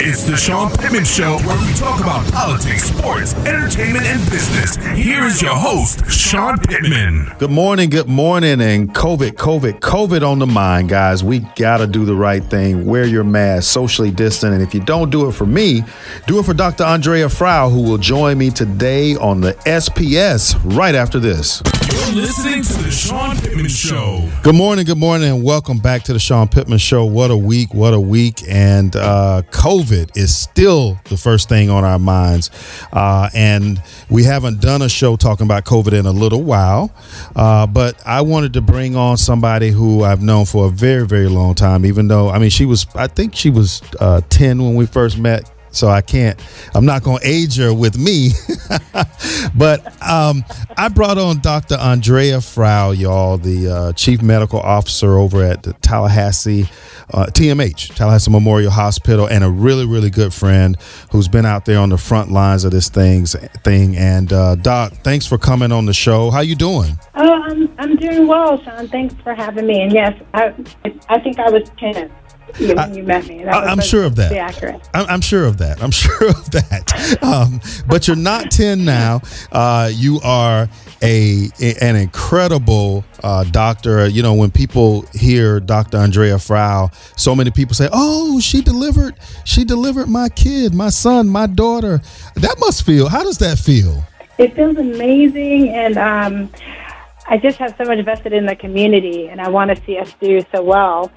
It's the Sean Pittman Show where we talk about politics, sports, entertainment, and business. Here is your host, Sean Pittman. Good morning, good morning, and COVID, COVID, COVID on the mind, guys. We gotta do the right thing. Wear your mask, socially distant, and if you don't do it for me, do it for Dr. Andrea Friall, who will join me today on the SPS right after this. Listening to the Sean Pittman Show. Good morning, good morning, and welcome back to the Sean Pittman Show. What a week, what a week, and uh, COVID is still the first thing on our minds. Uh, and we haven't done a show talking about COVID in a little while, uh, but I wanted to bring on somebody who I've known for a very, very long time, even though, I mean, she was, I think she was uh, 10 when we first met so I can't. I'm not going to age her with me. but um, I brought on Dr. Andrea Friall, y'all, the uh, chief medical officer over at the Tallahassee uh, TMH, Tallahassee Memorial Hospital, and a really, really good friend who's been out there on the front lines of this things thing. And uh, Doc, thanks for coming on the show. How you doing? Oh, I'm I'm doing well, Sean. Thanks for having me. And yes, I I think I was ten you, when you met me. I, am sure of that. I'm, I'm, sure of that. I'm sure of that. Um, but you're not 10 now. Uh, you are a, a an incredible uh, doctor. You know, when people hear Dr. Andrea Friall, so many people say, "Oh, she delivered. She delivered my kid, my son, my daughter." That must feel. How does that feel? It feels amazing, and um, I just have so much vested in the community, and I want to see us do so well.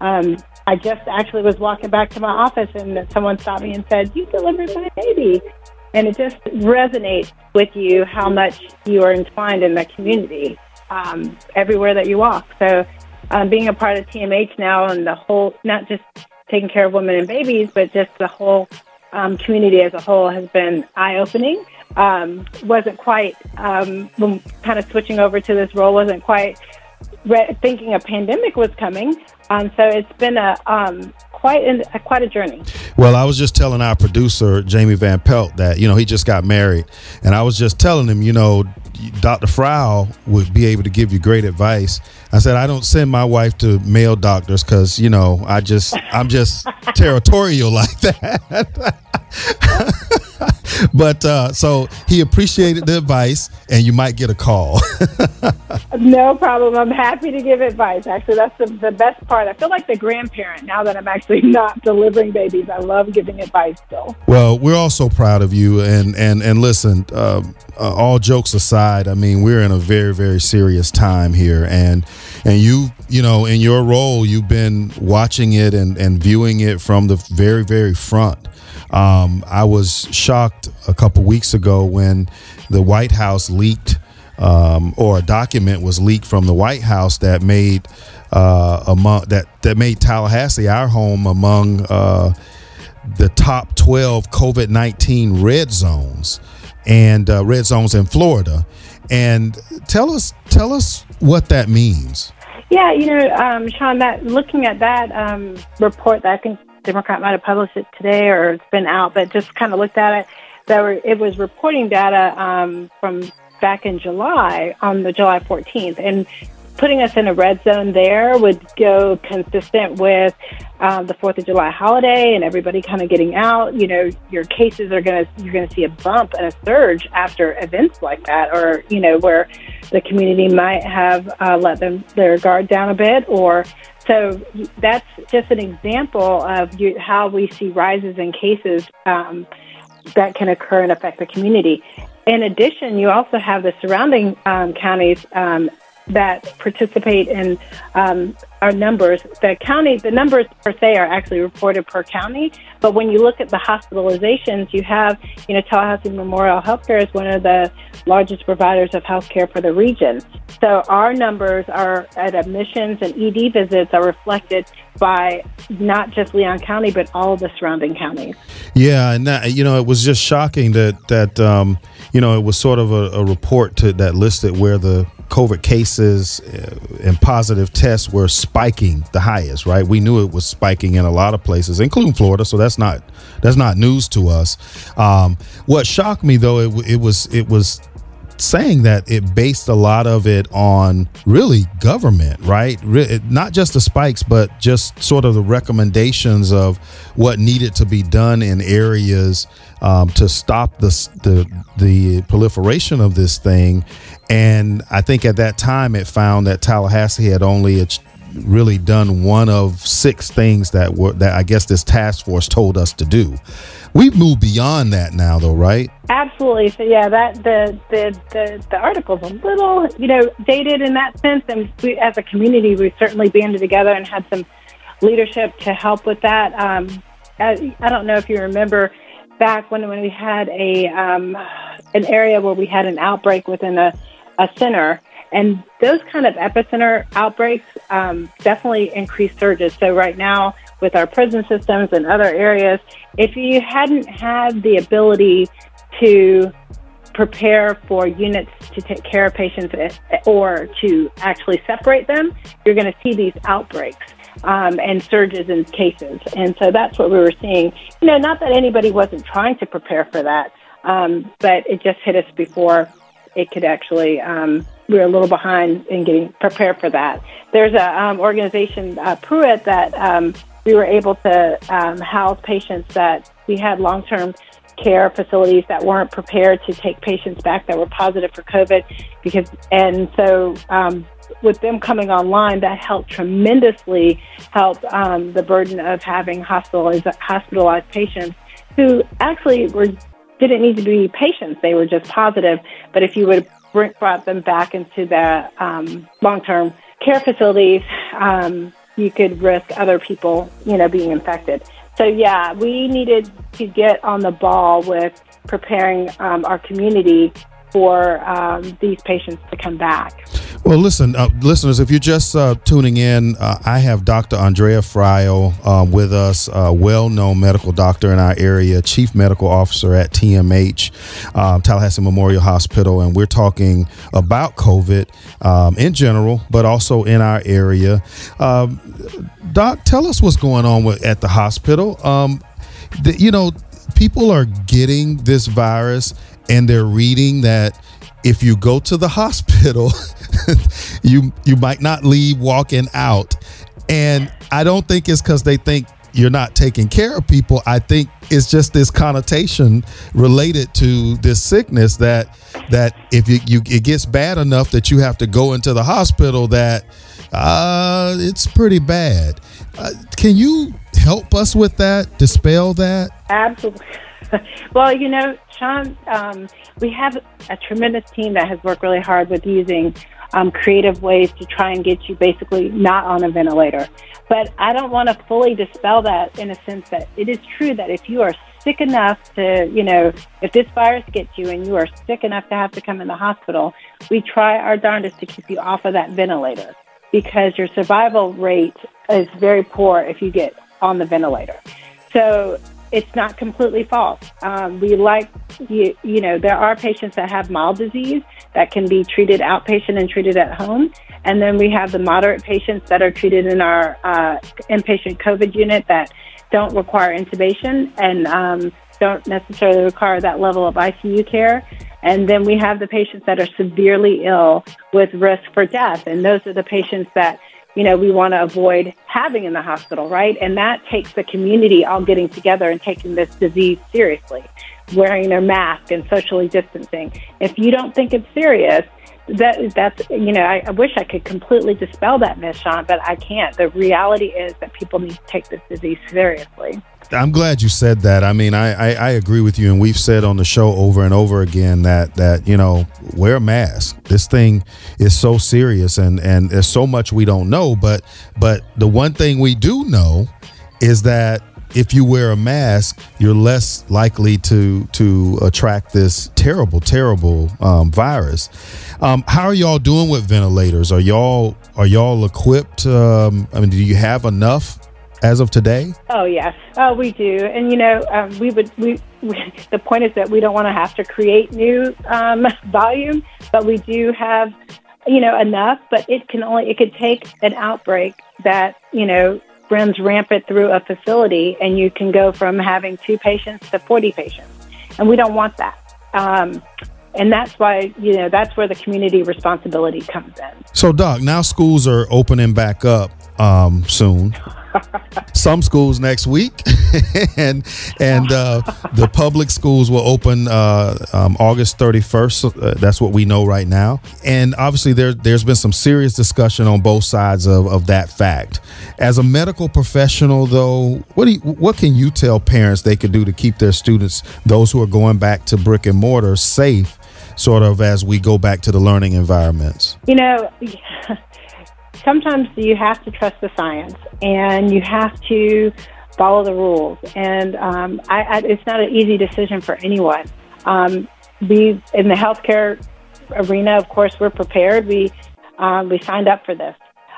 Um, I just actually was walking back to my office and someone stopped me and said, You delivered my baby. And it just resonates with you how much you are entwined in the community um, everywhere that you walk. So, um, being a part of TMH now and the whole, not just taking care of women and babies, but just the whole um, community as a whole has been eye opening. Um, wasn't quite, um, kind of switching over to this role, wasn't quite re- thinking a pandemic was coming. Um, so it's been a um, quite an, a, quite a journey. Well, I was just telling our producer Jamie Van Pelt that you know he just got married, and I was just telling him, you know, Dr. Friall would be able to give you great advice. I said I don't send my wife to male doctors because you know I just I'm just territorial like that. but uh, so he appreciated the advice, and you might get a call. no problem. I'm happy to give advice. Actually, that's the, the best part. I feel like the grandparent now that I'm actually not delivering babies. I love giving advice still. Well, we're all so proud of you, and and and listen. Uh, uh, all jokes aside, I mean we're in a very very serious time here, and and you you know in your role you've been watching it and and viewing it from the very very front. Um, I was shocked a couple weeks ago when the White House leaked, um, or a document was leaked from the White House that made uh, among that that made Tallahassee our home among uh, the top 12 COVID 19 red zones and uh, red zones in Florida. And tell us tell us what that means. Yeah, you know, um, Sean, that looking at that um, report that I think Democrat might have published it today or it's been out, but just kind of looked at it. That were, it was reporting data um, from back in July on the July 14th, and putting us in a red zone there would go consistent with um, the Fourth of July holiday and everybody kind of getting out. You know, your cases are gonna you're gonna see a bump and a surge after events like that, or you know where the community might have uh, let them their guard down a bit, or so that's just an example of you, how we see rises in cases um, that can occur and affect the community. In addition, you also have the surrounding um, counties um, that participate in um, our numbers. The county, the numbers per se are actually reported per county, but when you look at the hospitalizations, you have, you know, Tallahassee Memorial Healthcare is one of the largest providers of healthcare for the region. So our numbers are at admissions and ED visits are reflected by not just Leon County, but all the surrounding counties. Yeah, and that, you know, it was just shocking that that um, you know it was sort of a, a report to, that listed where the COVID cases uh, and positive tests were spiking the highest, right? We knew it was spiking in a lot of places, including Florida. So that's not that's not news to us. Um, what shocked me though, it, it was it was saying that it based a lot of it on really government, right? Not just the spikes, but just sort of the recommendations of what needed to be done in areas um, to stop the, the the proliferation of this thing. And I think at that time it found that Tallahassee had only really done one of six things that were that I guess this task force told us to do. We've moved beyond that now, though, right? Absolutely. So yeah, that the the the, the article's a little you know dated in that sense, and we, as a community, we certainly banded together and had some leadership to help with that. Um, I, I don't know if you remember back when when we had a um, an area where we had an outbreak within a, a center and those kind of epicenter outbreaks um, definitely increase surges. So right now, with our prison systems and other areas, if you hadn't had the ability to prepare for units to take care of patients eh, or to actually separate them, you're going to see these outbreaks. Um, and surges in cases. And so that's what we were seeing. You know, not that anybody wasn't trying to prepare for that, um, but it just hit us before it could actually um, we were a little behind in getting prepared for that. There's a um, organization, uh, Pruitt, that um, we were able to um, house patients that we had long-term care facilities that weren't prepared to take patients back that were positive for COVID, because and so um, with them coming online, that helped tremendously help um, the burden of having hospitalized hospitalized patients who actually were didn't need to be patients; they were just positive. But if you would have brought them back into the um, long-term care facilities, um, you could risk other people, you know, being infected. So yeah, we needed to get on the ball with preparing um, our community for um, these patients to come back. Well, listen, uh, listeners, if you're just uh, tuning in, uh, I have Dr. Andrea Friall um, with us, a well known medical doctor in our area, chief medical officer at TMH, um, Tallahassee Memorial Hospital. And we're talking about COVID um, in general, but also in our area. Um, Doc, tell us what's going on with, at the hospital. The, you know, people are getting this virus and they're reading that if you go to the hospital, you you might not leave walking out. And I don't think it's because they think you're not taking care of people. I think it's just this connotation related to this sickness that that if you, you it gets bad enough that you have to go into the hospital that uh, it's pretty bad. Uh, can you help us with that? Dispel that? Absolutely. well, you know, Sean, um, we have a tremendous team that has worked really hard with using um, creative ways to try and get you basically not on a ventilator. But I don't want to fully dispel that in a sense that it is true that if you are sick enough to, you know, if this virus gets you and you are sick enough to have to come in the hospital, we try our darndest to keep you off of that ventilator because your survival rate is very poor if you get on the ventilator. So it's not completely false. Um, we like, you, you know, there are patients that have mild disease that can be treated outpatient and treated at home. And then we have the moderate patients that are treated in our uh, inpatient COVID unit that don't require intubation and um, don't necessarily require that level of ICU care. And then we have the patients that are severely ill with risk for death. And those are the patients that you know, we want to avoid having in the hospital, right? And that takes the community all getting together and taking this disease seriously, wearing their mask and socially distancing. If you don't think it's serious, that that's you know I, I wish I could completely dispel that myth, Sean, but I can't. The reality is that people need to take this disease seriously. I'm glad you said that. I mean, I, I, I, agree with you, and we've said on the show over and over again that that you know wear a mask. This thing is so serious, and and there's so much we don't know. But but the one thing we do know is that if you wear a mask, you're less likely to to attract this terrible, terrible um, virus. Um, how are y'all doing with ventilators? Are y'all are y'all equipped? Um, I mean, do you have enough as of today? Oh yes, oh we do, and you know um, we would we, we, The point is that we don't want to have to create new um, volume, but we do have you know enough. But it can only it could take an outbreak that you know runs rampant through a facility, and you can go from having two patients to forty patients, and we don't want that. Um, and that's why you know that's where the community responsibility comes in. So, Doc, now schools are opening back up um, soon. Some schools next week, and and uh, the public schools will open uh, um, August 31st. Uh, that's what we know right now. And obviously, there there's been some serious discussion on both sides of, of that fact. As a medical professional, though, what do you, what can you tell parents they could do to keep their students, those who are going back to brick and mortar, safe? Sort of as we go back to the learning environments. You know, sometimes you have to trust the science and you have to follow the rules. And um, I, I, it's not an easy decision for anyone. Um, we in the healthcare arena, of course, we're prepared. We um, we signed up for this,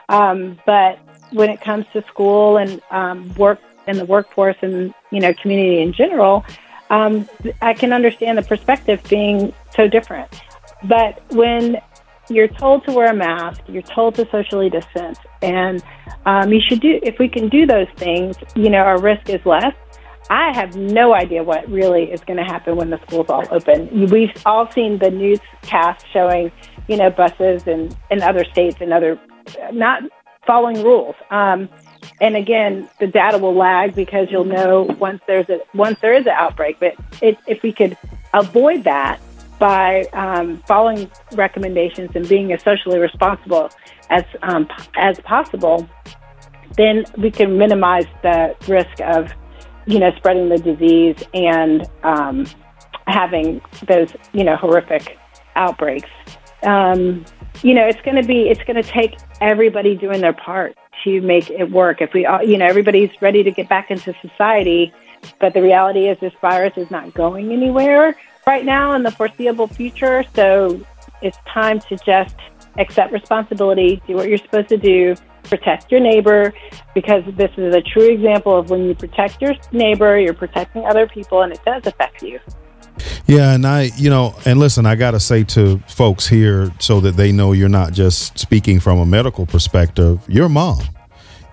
um, but when it comes to school and um, work in the workforce and you know community in general, um, I can understand the perspective being so different. But when you're told to wear a mask, you're told to socially distance, and um, you should do. If we can do those things, you know, our risk is less. I have no idea what really is going to happen when the schools all open. We've all seen the newscast showing, you know, buses and in other states and other not following rules. Um, and again, the data will lag because you'll know once there's a once there is an outbreak. But it, if we could avoid that by um, following recommendations and being as socially responsible as um, as possible, then we can minimize the risk of you know spreading the disease and um, having those you know horrific outbreaks. Um, you know, it's going to be it's going to take everybody doing their part to make it work. If we all, you know, everybody's ready to get back into society, but the reality is this virus is not going anywhere right now in the foreseeable future. So it's time to just accept responsibility, do what you're supposed to do, protect your neighbor, because this is a true example of when you protect your neighbor, you're protecting other people, and it does affect you. Yeah, and I, you know, and listen, I got to say to folks here so that they know you're not just speaking from a medical perspective, you're a mom.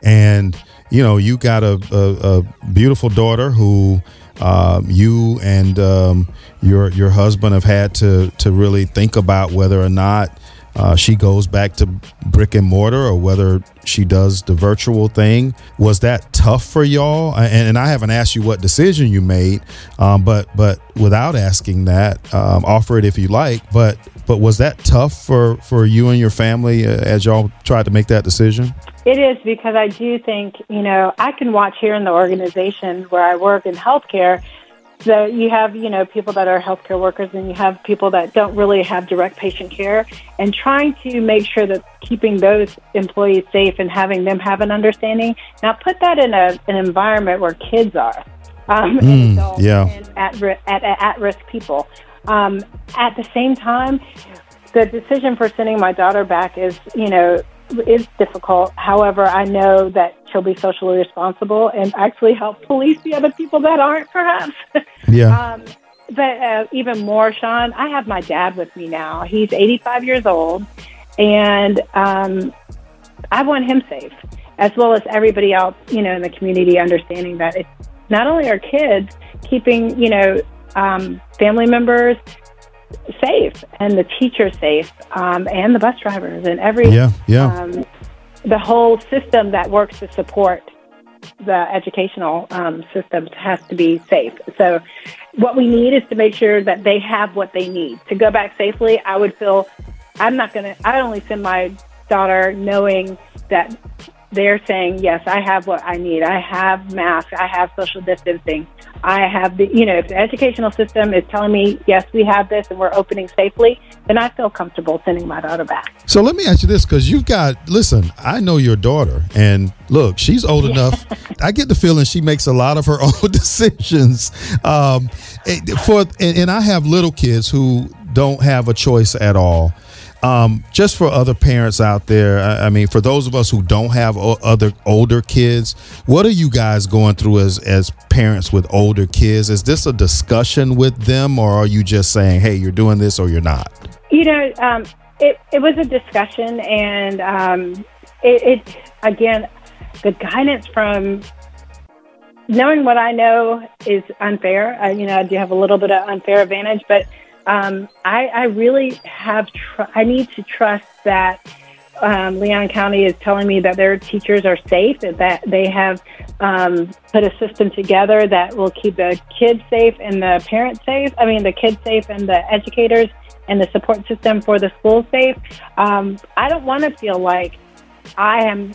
And, you know, you got a, a, a beautiful daughter who um, you and um, your your husband have had to to really think about whether or not uh, she goes back to brick and mortar or whether she does the virtual thing. Was that tough for y'all? And, and I haven't asked you what decision you made, um, but but without asking that, um, offer it if you like. But but was that tough for for you and your family uh, as y'all tried to make that decision? It is because I do think you know I can watch here in the organization where I work in healthcare so you have, you know, people that are healthcare workers and you have people that don't really have direct patient care and trying to make sure that keeping those employees safe and having them have an understanding. Now put that in a, an environment where kids are. Um, mm, yeah. and at, at, at risk people. Um, at the same time, the decision for sending my daughter back is, you know, is difficult. However, I know that she'll be socially responsible and actually help police the other people that aren't, perhaps. Yeah. um, but uh, even more, Sean, I have my dad with me now. He's 85 years old, and um, I want him safe, as well as everybody else, you know, in the community, understanding that it's not only our kids, keeping, you know, um, family members safe and the teachers safe um, and the bus drivers and every yeah yeah um, the whole system that works to support the educational um, systems has to be safe. So, what we need is to make sure that they have what they need to go back safely. I would feel I'm not going to. I only send my daughter knowing that they're saying, yes, I have what I need. I have masks. I have social distancing. I have the, you know, if the educational system is telling me, yes, we have this and we're opening safely, then I feel comfortable sending my daughter back. So let me ask you this because you've got, listen, I know your daughter, and look, she's old enough. I get the feeling she makes a lot of her own decisions. Um, for and, and I have little kids who don't have a choice at all. Um, just for other parents out there, I, I, mean, for those of us who don't have o- other older kids, what are you guys going through as as parents with older kids? Is this a discussion with them, or are you just saying, "Hey, you're doing this or you're not"? You know, um, it it was a discussion, and um, it, it again, the guidance from knowing what I know is unfair. I, you know, I do have a little bit of unfair advantage, but um, I, I really have, tr- I need to trust that um, Leon County is telling me that their teachers are safe, that they have um, put a system together that will keep the kids safe and the parents safe. I mean, the kids safe and the educators and the support system for the school safe. Um, I don't want to feel like I am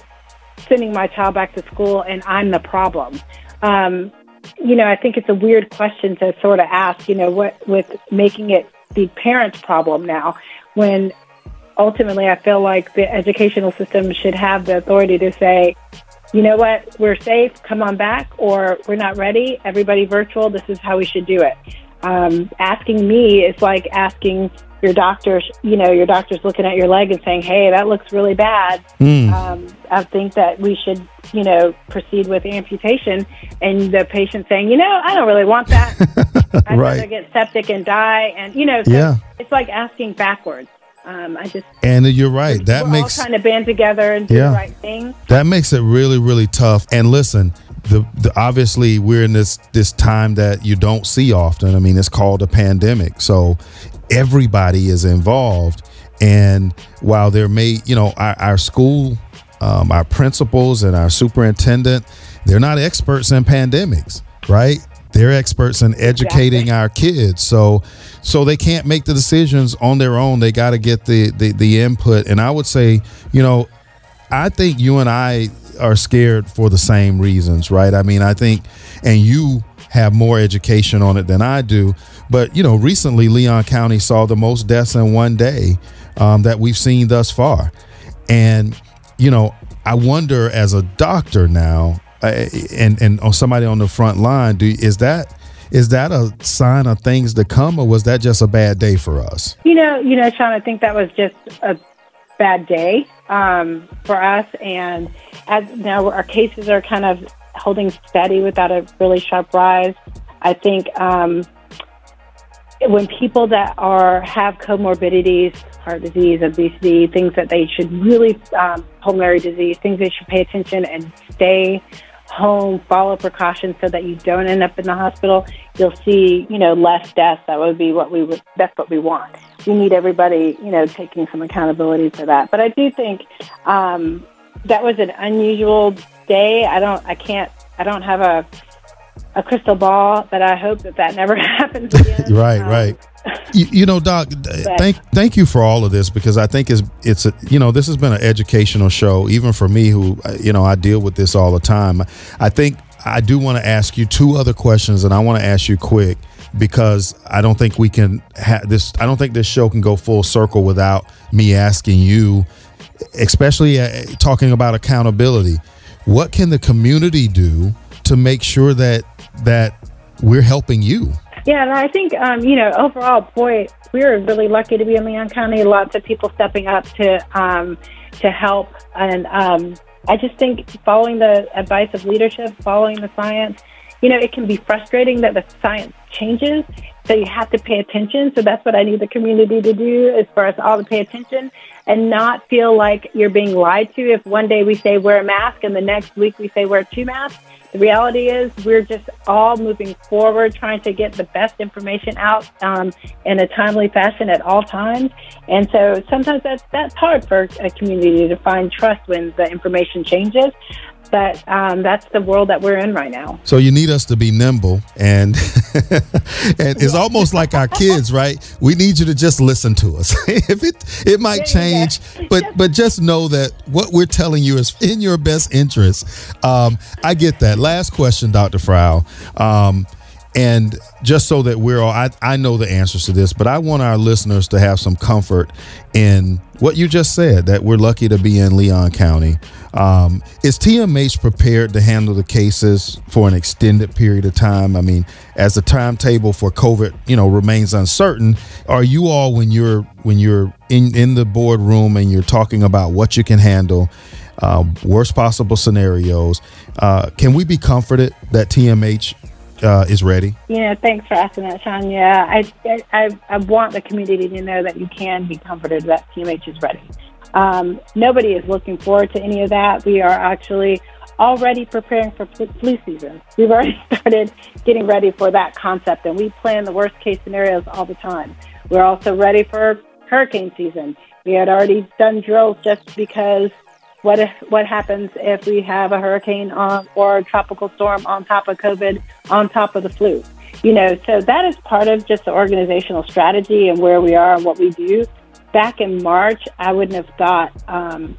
sending my child back to school and I'm the problem. Um, you know, I think it's a weird question to sort of ask, you know, what with making it the parents' problem now when ultimately I feel like the educational system should have the authority to say, you know what, we're safe, come on back, or we're not ready, everybody virtual, this is how we should do it. Um, asking me is like asking your doctor, you know, your doctor's looking at your leg and saying, hey, that looks really bad. Mm. Um, I think that we should, you know, proceed with amputation. And the patient saying, you know, I don't really want that. I'd right. rather get septic and die. And, you know, so yeah. it's like asking backwards. Um, I just and you're right. That we're makes all trying to band together and do yeah, the right thing. That makes it really, really tough. And listen, the, the, obviously we're in this this time that you don't see often. I mean, it's called a pandemic, so everybody is involved. And while there may, you know, our, our school, um, our principals, and our superintendent, they're not experts in pandemics, right? They're experts in educating exactly. our kids. So so they can't make the decisions on their own. They got to get the, the the input. And I would say, you know, I think you and I are scared for the same reasons, right? I mean, I think and you have more education on it than I do. But you know, recently Leon County saw the most deaths in one day um, that we've seen thus far, and you know, I wonder as a doctor now, uh, and and or somebody on the front line, do is that is that a sign of things to come, or was that just a bad day for us? You know, you know, Sean, I think that was just a bad day um, for us, and as now our cases are kind of holding steady without a really sharp rise. I think um, when people that are have comorbidities, heart disease, obesity, things that they should really um, pulmonary disease, things they should pay attention and stay home, follow precautions so that you don't end up in the hospital, you'll see, you know, less deaths. That would be what we would, that's what we want. We need everybody, you know, taking some accountability for that. But I do think um, that was an unusual day. I don't, I can't, I don't have a, a crystal ball, but I hope that that never happens again. right, um, right you, you, know, Doc, thank thank you for all of this because I think it's it's a, you know this has been an educational show even for me who you know I deal with this all the time. I think I do want to ask you two other questions and I want to ask you quick because I don't think we can have this. I don't think this show can go full circle without me asking you, especially uh, talking about accountability. What can the community do to make sure that that we're helping you? Yeah, and I think um, you know overall, boy, we're really lucky to be in Leon County. Lots of people stepping up to um, to help, and um, I just think following the advice of leadership, following the science. You know, it can be frustrating that the science changes, so you have to pay attention. So that's what I need the community to do is for us all to pay attention and not feel like you're being lied to. If one day we say wear a mask and the next week we say wear two masks, the reality is, we're just all moving forward, trying to get the best information out um, in a timely fashion at all times. And so sometimes that's, that's hard for a community to find trust when the information changes but um, that's the world that we're in right now. So you need us to be nimble, and and it's almost like our kids, right? We need you to just listen to us. if it it might change, but but just know that what we're telling you is in your best interest. Um, I get that. Last question, Dr. Friall. Um, and just so that we're all, I, I know the answers to this, but I want our listeners to have some comfort in what you just said that we're lucky to be in Leon County. Um, is TMH prepared to handle the cases for an extended period of time? I mean, as the timetable for COVID, you know, remains uncertain, are you all when you're when you're in in the boardroom and you're talking about what you can handle? Uh, worst possible scenarios. Uh, can we be comforted that TMH uh, is ready? Yeah, thanks for asking that, Sean. Yeah, I, I, I want the community to know that you can be comforted that TMH is ready. Um, nobody is looking forward to any of that. We are actually already preparing for flu season. We've already started getting ready for that concept, and we plan the worst case scenarios all the time. We're also ready for hurricane season. We had already done drills just because what if what happens if we have a hurricane on, or a tropical storm on top of COVID, on top of the flu? You know, so that is part of just the organizational strategy and where we are and what we do. Back in March, I wouldn't have thought um,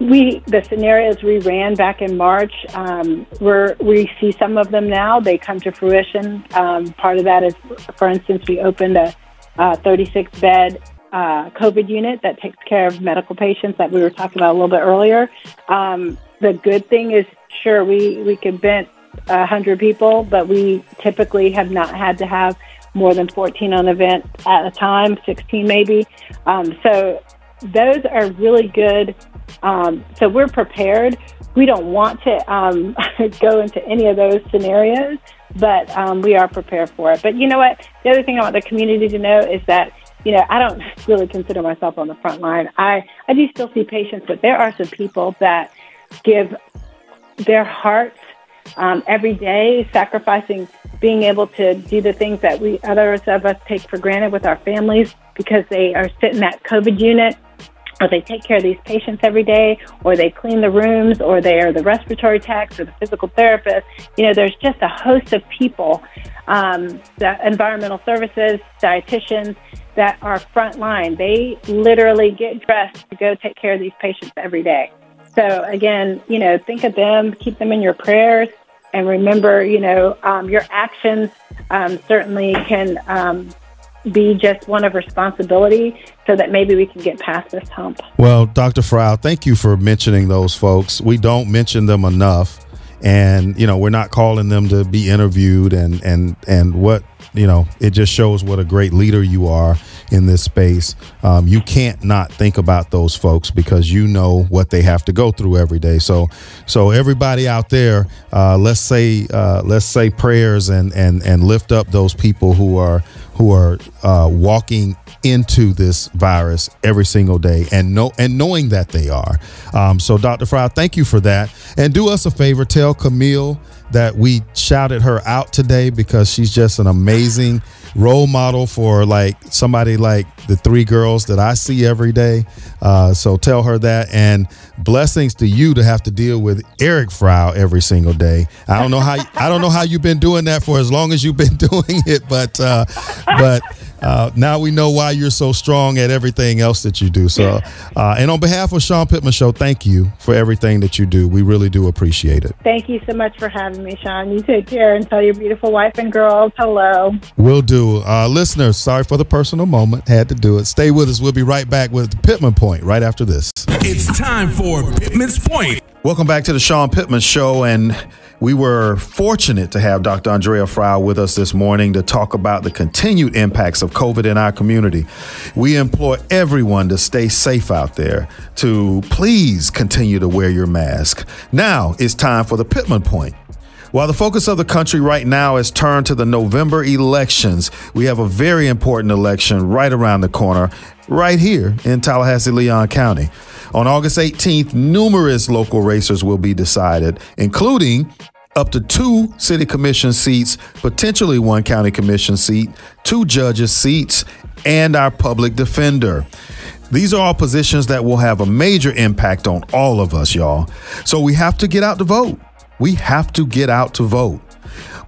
we the scenarios we ran back in March. Um, we see some of them now; they come to fruition. Um, part of that is, for instance, we opened a 36 bed uh, COVID unit that takes care of medical patients that we were talking about a little bit earlier. Um, the good thing is, sure, we, we can vent 100 people, but we typically have not had to have more than 14 on the vent at a time, 16 maybe. Um, so those are really good. Um, so we're prepared. We don't want to um, go into any of those scenarios, but um, we are prepared for it. But you know what? The other thing I want the community to know is that you know, I don't really consider myself on the front line. I, I do still see patients, but there are some people that give their hearts um, every day, sacrificing being able to do the things that we others of us take for granted with our families because they are sitting that COVID unit or they take care of these patients every day, or they clean the rooms, or they are the respiratory techs or the physical therapist. You know, there's just a host of people, um, the environmental services, dietitians, that are frontline. They literally get dressed to go take care of these patients every day. So again, you know, think of them, keep them in your prayers, and remember, you know, um, your actions um, certainly can um, be just one of responsibility so that maybe we can get past this hump. Well, Dr. Friall, thank you for mentioning those folks. We don't mention them enough. And, you know, we're not calling them to be interviewed and, and, and what you know, it just shows what a great leader you are in this space. Um, you can't not think about those folks because you know what they have to go through every day. So, so everybody out there, uh, let's say uh, let's say prayers and and and lift up those people who are who are uh, walking into this virus every single day and know and knowing that they are. Um, so, Dr. Friall, thank you for that. And do us a favor, tell Camille that we shouted her out today because she's just an amazing role model for like somebody like the three girls that I see every day. Uh, so tell her that, and blessings to you to have to deal with Eric Friall every single day. I don't know how I don't know how you've been doing that for as long as you've been doing it, but uh, but uh, now we know why you're so strong at everything else that you do. So, uh, and on behalf of Sean Pittman Show, thank you for everything that you do. We really do appreciate it. Thank you so much for having me, Sean. You take care and tell your beautiful wife and girls hello. We'll do. Uh, listeners, sorry for the personal moment. Had to do it. Stay with us. We'll be right back with the Pittman Point right after this. It's time for Pittman's Point. Welcome back to the Sean Pittman Show. And we were fortunate to have Dr. Andrea Friall with us this morning to talk about the continued impacts of COVID in our community. We implore everyone to stay safe out there, to please continue to wear your mask. Now it's time for the Pittman Point. While the focus of the country right now is turned to the November elections, we have a very important election right around the corner, right here in Tallahassee, Leon County. On August 18th, numerous local races will be decided, including up to two city commission seats, potentially one county commission seat, two judges' seats, and our public defender. These are all positions that will have a major impact on all of us, y'all. So we have to get out to vote. We have to get out to vote.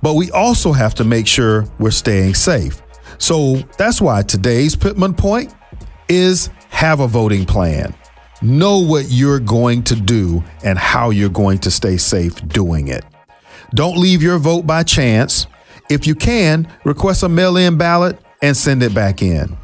But we also have to make sure we're staying safe. So that's why today's Pittman point is have a voting plan. Know what you're going to do and how you're going to stay safe doing it. Don't leave your vote by chance. If you can, request a mail in ballot and send it back in.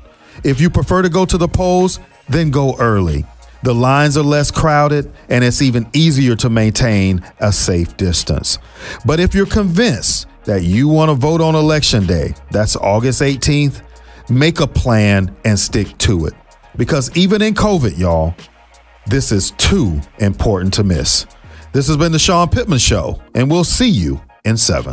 If you prefer to go to the polls, then go early. The lines are less crowded and it's even easier to maintain a safe distance. But if you're convinced that you want to vote on election day, that's August 18th, make a plan and stick to it. Because even in COVID, y'all, this is too important to miss. This has been the Sean Pittman Show, and we'll see you in seven.